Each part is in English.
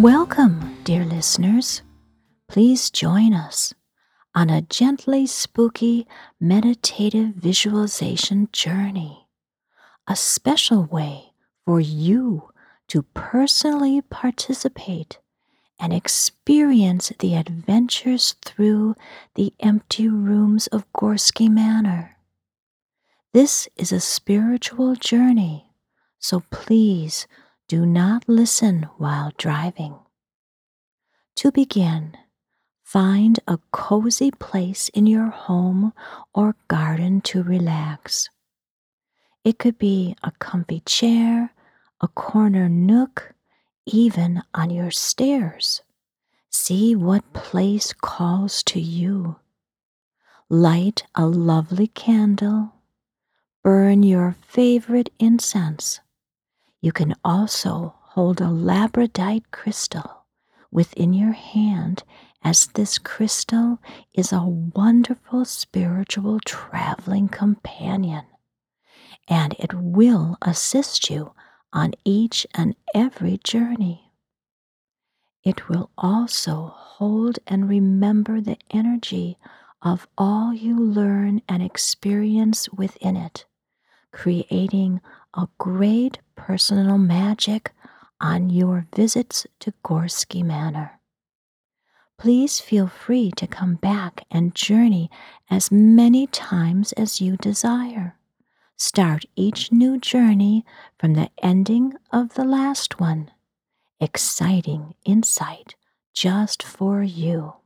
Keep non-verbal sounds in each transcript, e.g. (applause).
Welcome, dear listeners. Please join us on a gently spooky meditative visualization journey, a special way for you to personally participate and experience the adventures through the empty rooms of Gorsky Manor. This is a spiritual journey, so please do not listen while driving. To begin, find a cozy place in your home or garden to relax. It could be a comfy chair, a corner nook, even on your stairs. See what place calls to you. Light a lovely candle. Burn your favorite incense. You can also hold a labradorite crystal within your hand, as this crystal is a wonderful spiritual traveling companion, and it will assist you on each and every journey. It will also hold and remember the energy of all you learn and experience within it, creating a great personal magic on your visits to Gorsky Manor. Please feel free to come back and journey as many times as you desire. Start each new journey from the ending of the last one. Exciting insight just for you.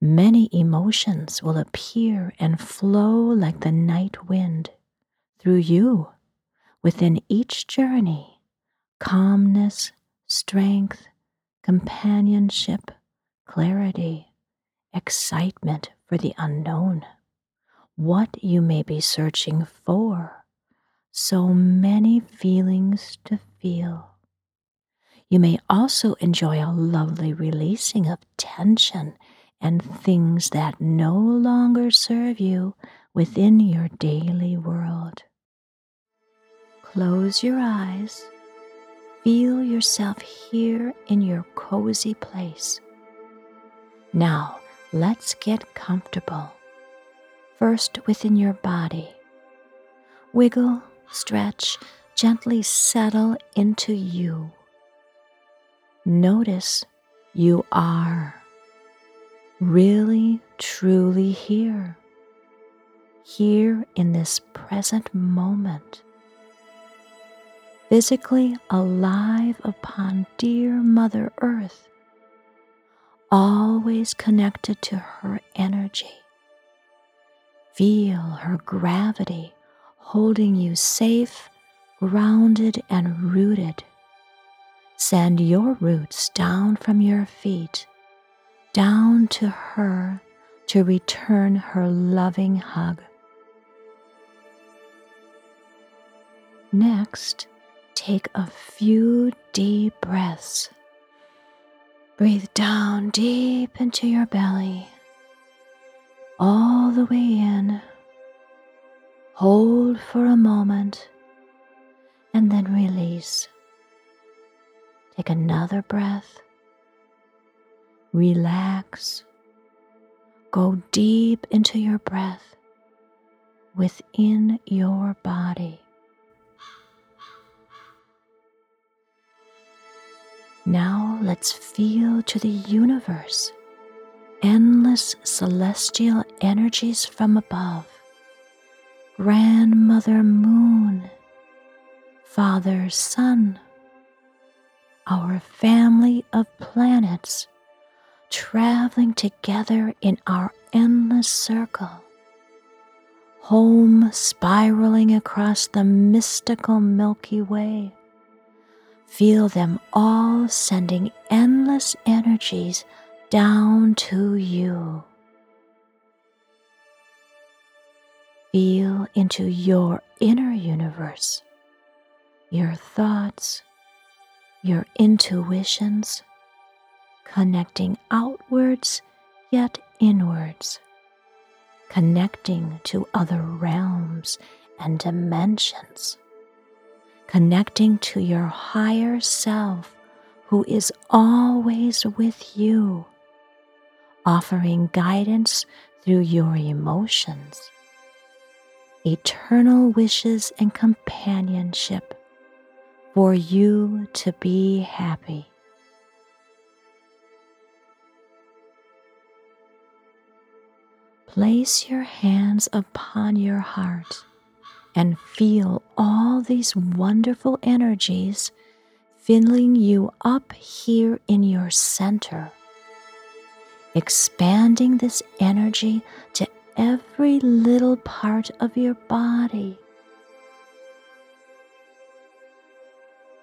Many emotions will appear and flow like the night wind through you within each journey calmness, strength, companionship, clarity, excitement for the unknown what you may be searching for. So many feelings to feel. You may also enjoy a lovely releasing of tension and things that no longer serve you within your daily world. Close your eyes. Feel yourself here in your cozy place. Now, let's get comfortable first within your body. Wiggle, stretch, gently settle into you. Notice you are really, truly here, here in this present moment, physically alive upon dear Mother Earth, always connected to her energy. Feel her gravity holding you safe, grounded, and rooted. Send your roots down from your feet, down to her to return her loving hug. Next, take a few deep breaths. Breathe down deep into your belly all the way in. Hold for a moment and then release. Take another breath. Relax. Go deep into your breath within your body. Now let's feel to the universe endless celestial energies from above. Grandmother Moon, Father Sun, our family of planets traveling together in our endless circle. Home spiraling across the mystical Milky Way. Feel them all sending endless energies down to you. Feel into your inner universe, your thoughts, your intuitions, connecting outwards yet inwards, connecting to other realms and dimensions, connecting to your higher self who is always with you, offering guidance through your emotions, eternal wishes, and companionship for you to be happy. Place your hands upon your heart and feel all these wonderful energies filling you up here in your center, expanding this energy to every little part of your body.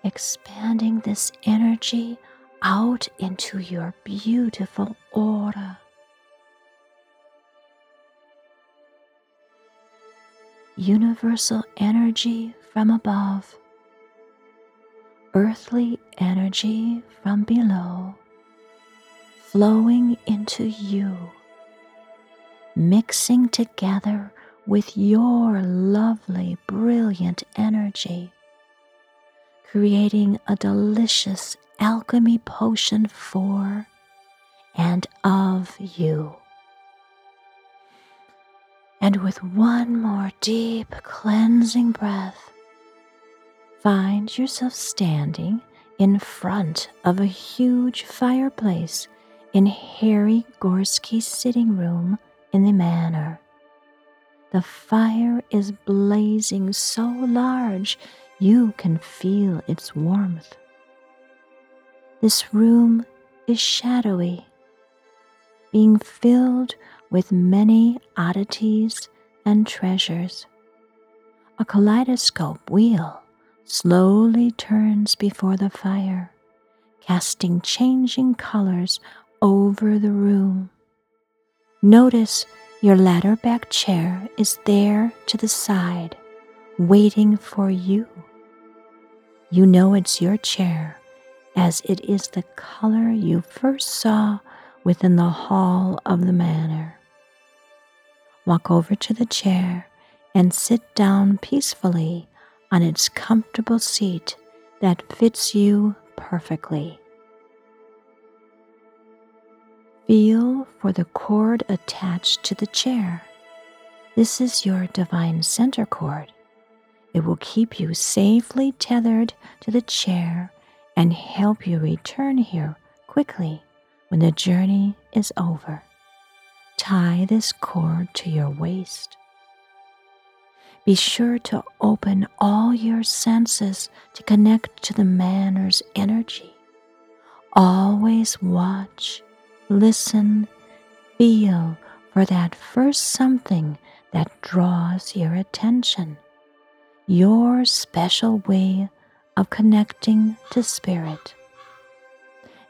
Expanding this energy out into your beautiful aura. Universal energy from above earthly energy from below flowing into you, mixing together with your lovely, brilliant energy, creating a delicious alchemy potion for and of you. And with one more deep cleansing breath, find yourself standing in front of a huge fireplace in Harry Gorski's sitting room in the manor. The fire is blazing so large you can feel its warmth. This room is shadowy, being filled with many oddities and treasures. A kaleidoscope wheel slowly turns before the fire, casting changing colors over the room. Notice your ladder back chair is there to the side, waiting for you. You know it's your chair, as it is the color you first saw within the hall of the manor. Walk over to the chair and sit down peacefully on its comfortable seat that fits you perfectly. Feel for the cord attached to the chair. This is your divine center cord. It will keep you safely tethered to the chair and help you return here quickly when the journey is over. Tie this cord to your waist. Be sure to open all your senses to connect to the manor's energy. Always watch, listen, feel for that first something that draws your attention. Your special way of connecting to spirit.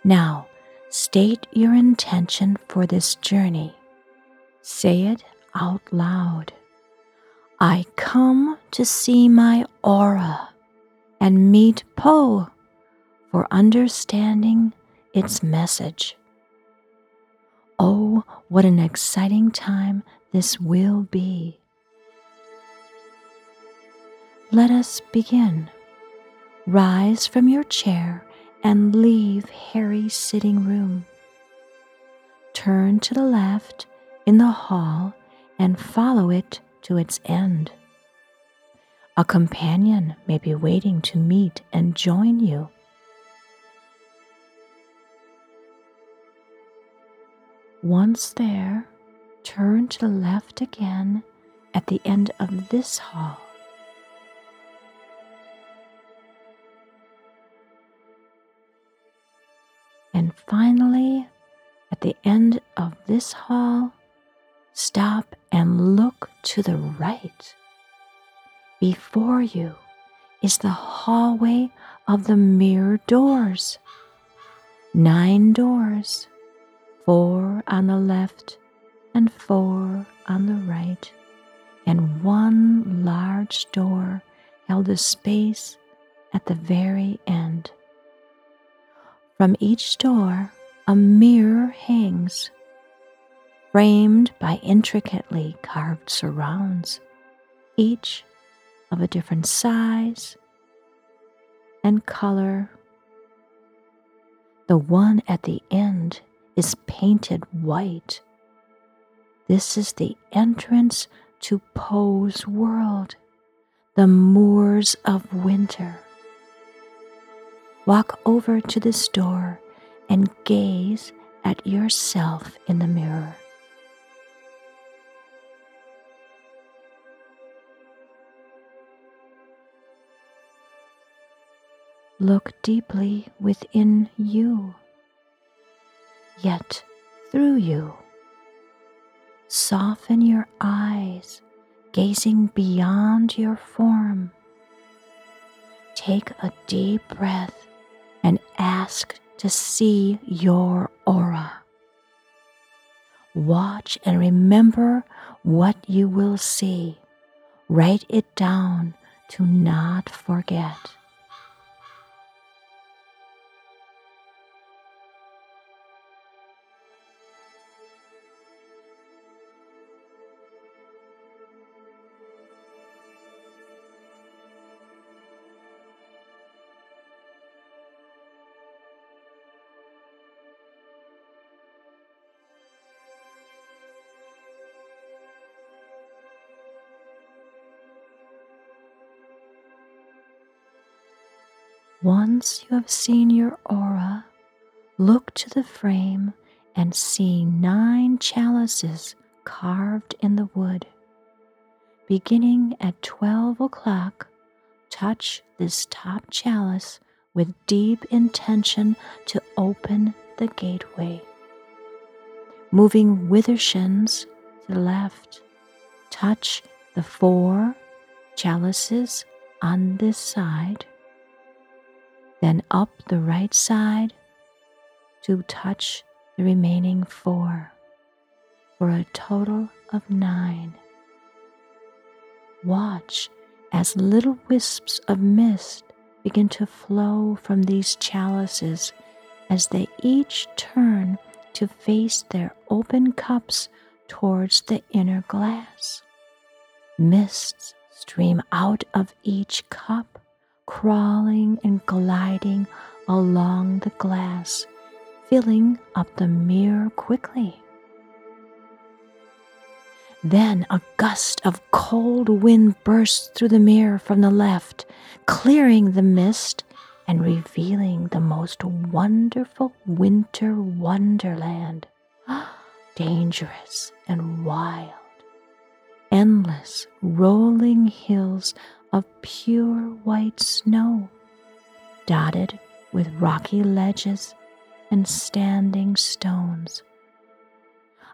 Now, state your intention for this journey. Say it out loud. I come to see my aura and meet Poe for understanding its message. Oh, what an exciting time this will be! Let us begin. Rise from your chair and leave Harry's sitting room. Turn to the left in the hall and follow it to its end. A companion may be waiting to meet and join you. Once there, turn to the left again at the end of this hall. Finally, at the end of this hall, stop and look to the right. Before you is the hallway of the mirror doors. Nine doors, four on the left and four on the right, and one large door held a space at the very end. From each door, a mirror hangs framed by intricately carved surrounds, each of a different size and color The one at the end is painted white. This is the entrance to Poe's world, the moors of winter. Walk over to this door and gaze at yourself in the mirror. Look deeply within you, yet through you. Soften your eyes, gazing beyond your form. Take a deep breath ask to see your aura. Watch and remember what you will see. Write it down to not forget. Once you have seen your aura, look to the frame and see nine chalices carved in the wood. Beginning at 12 o'clock, touch this top chalice with deep intention to open the gateway. Moving withershins to the left, touch the four chalices on this side then up the right side to touch the remaining four for a total of nine. Watch as little wisps of mist begin to flow from these chalices as they each turn to face their open cups towards the inner glass. Mists stream out of each cup crawling and gliding along the glass, filling up the mirror quickly. Then a gust of cold wind bursts through the mirror from the left, clearing the mist and revealing the most wonderful winter wonderland. (gasps) Dangerous and wild. Endless rolling hills of pure white snow, dotted with rocky ledges and standing stones.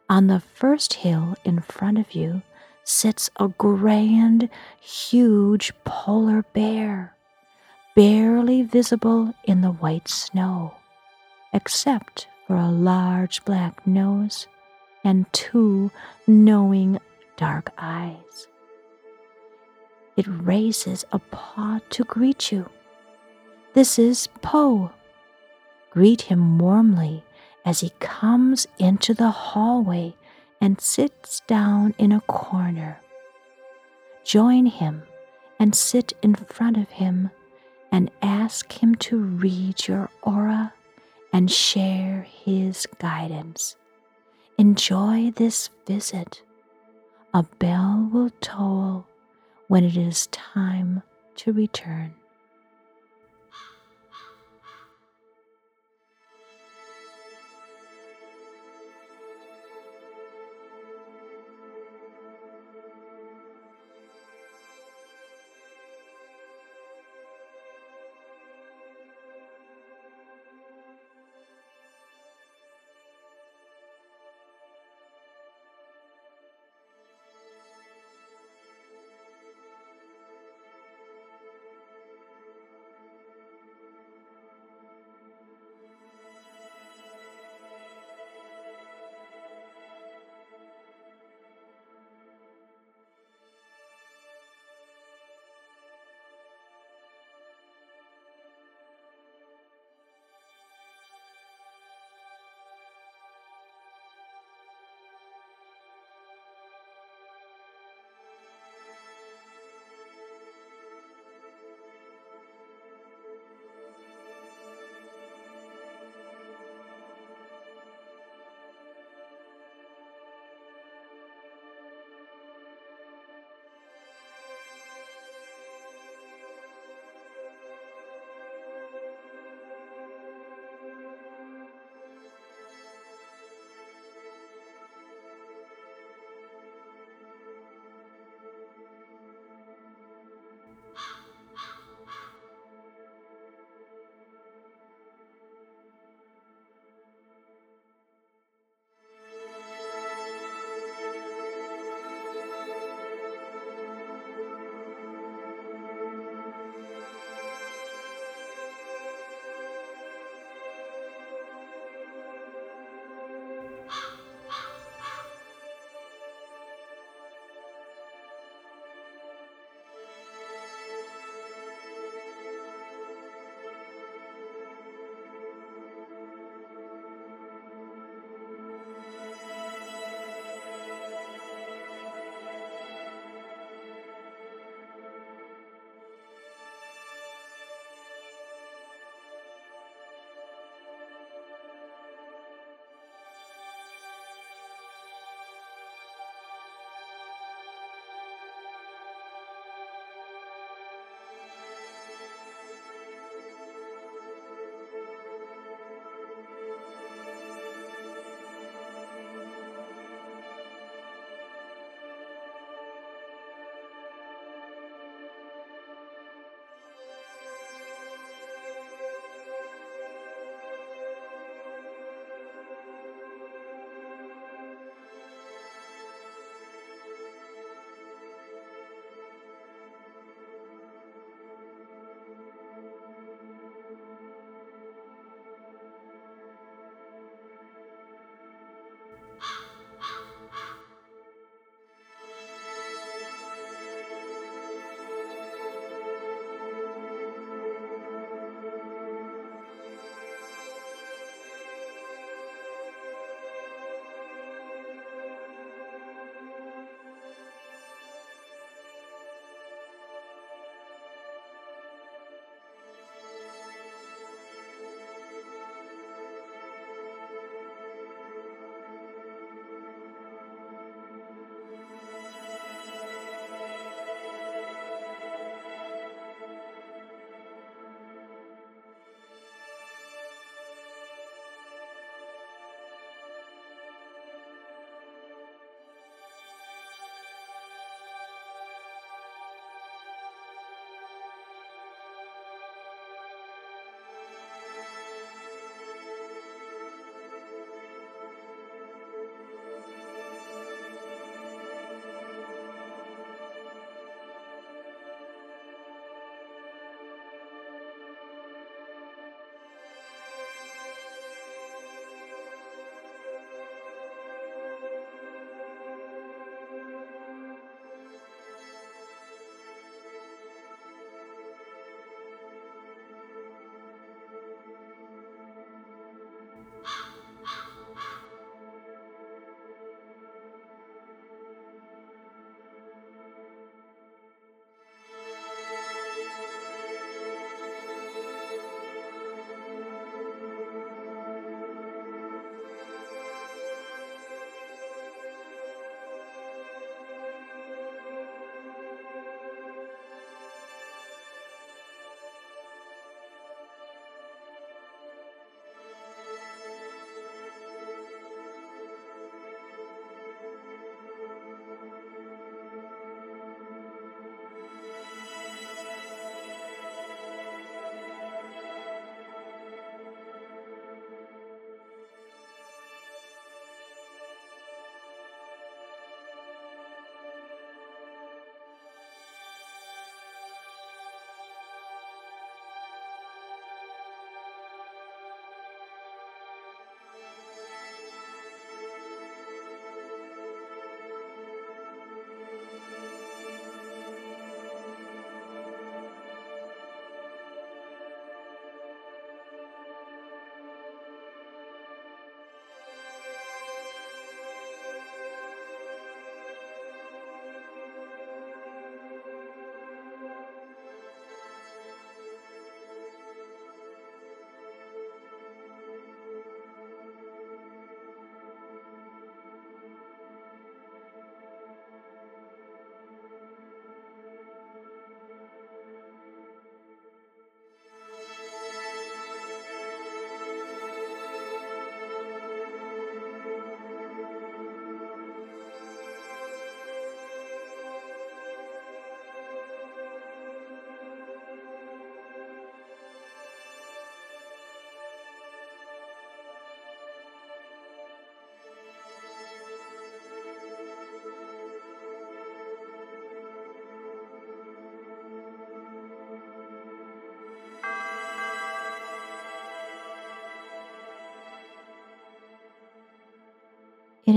On the first hill in front of you sits a grand, huge polar bear, barely visible in the white snow, except for a large black nose and two knowing dark eyes it raises a paw to greet you. This is Poe. Greet him warmly as he comes into the hallway and sits down in a corner. Join him and sit in front of him and ask him to read your aura and share his guidance. Enjoy this visit. A bell will toll when it is time to return.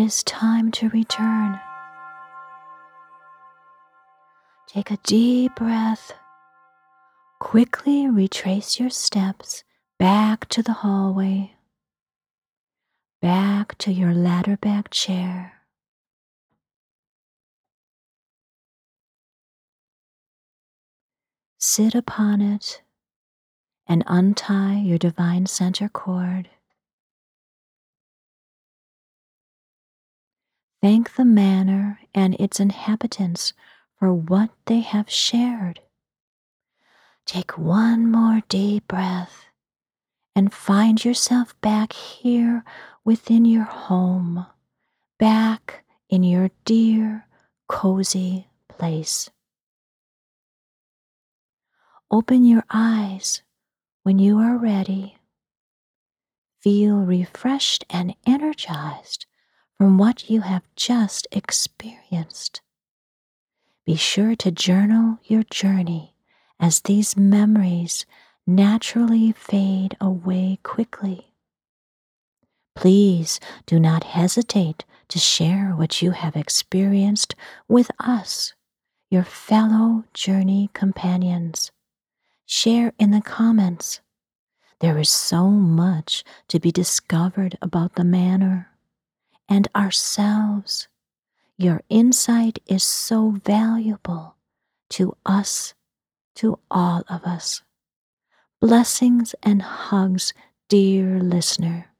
Is time to return. Take a deep breath. Quickly retrace your steps back to the hallway, back to your ladder back chair. Sit upon it and untie your divine center cord. Thank the manor and its inhabitants for what they have shared. Take one more deep breath and find yourself back here within your home, back in your dear, cozy place. Open your eyes when you are ready. Feel refreshed and energized from what you have just experienced. Be sure to journal your journey as these memories naturally fade away quickly. Please do not hesitate to share what you have experienced with us, your fellow journey companions. Share in the comments. There is so much to be discovered about the manor and ourselves your insight is so valuable to us, to all of us. Blessings and hugs, dear listener.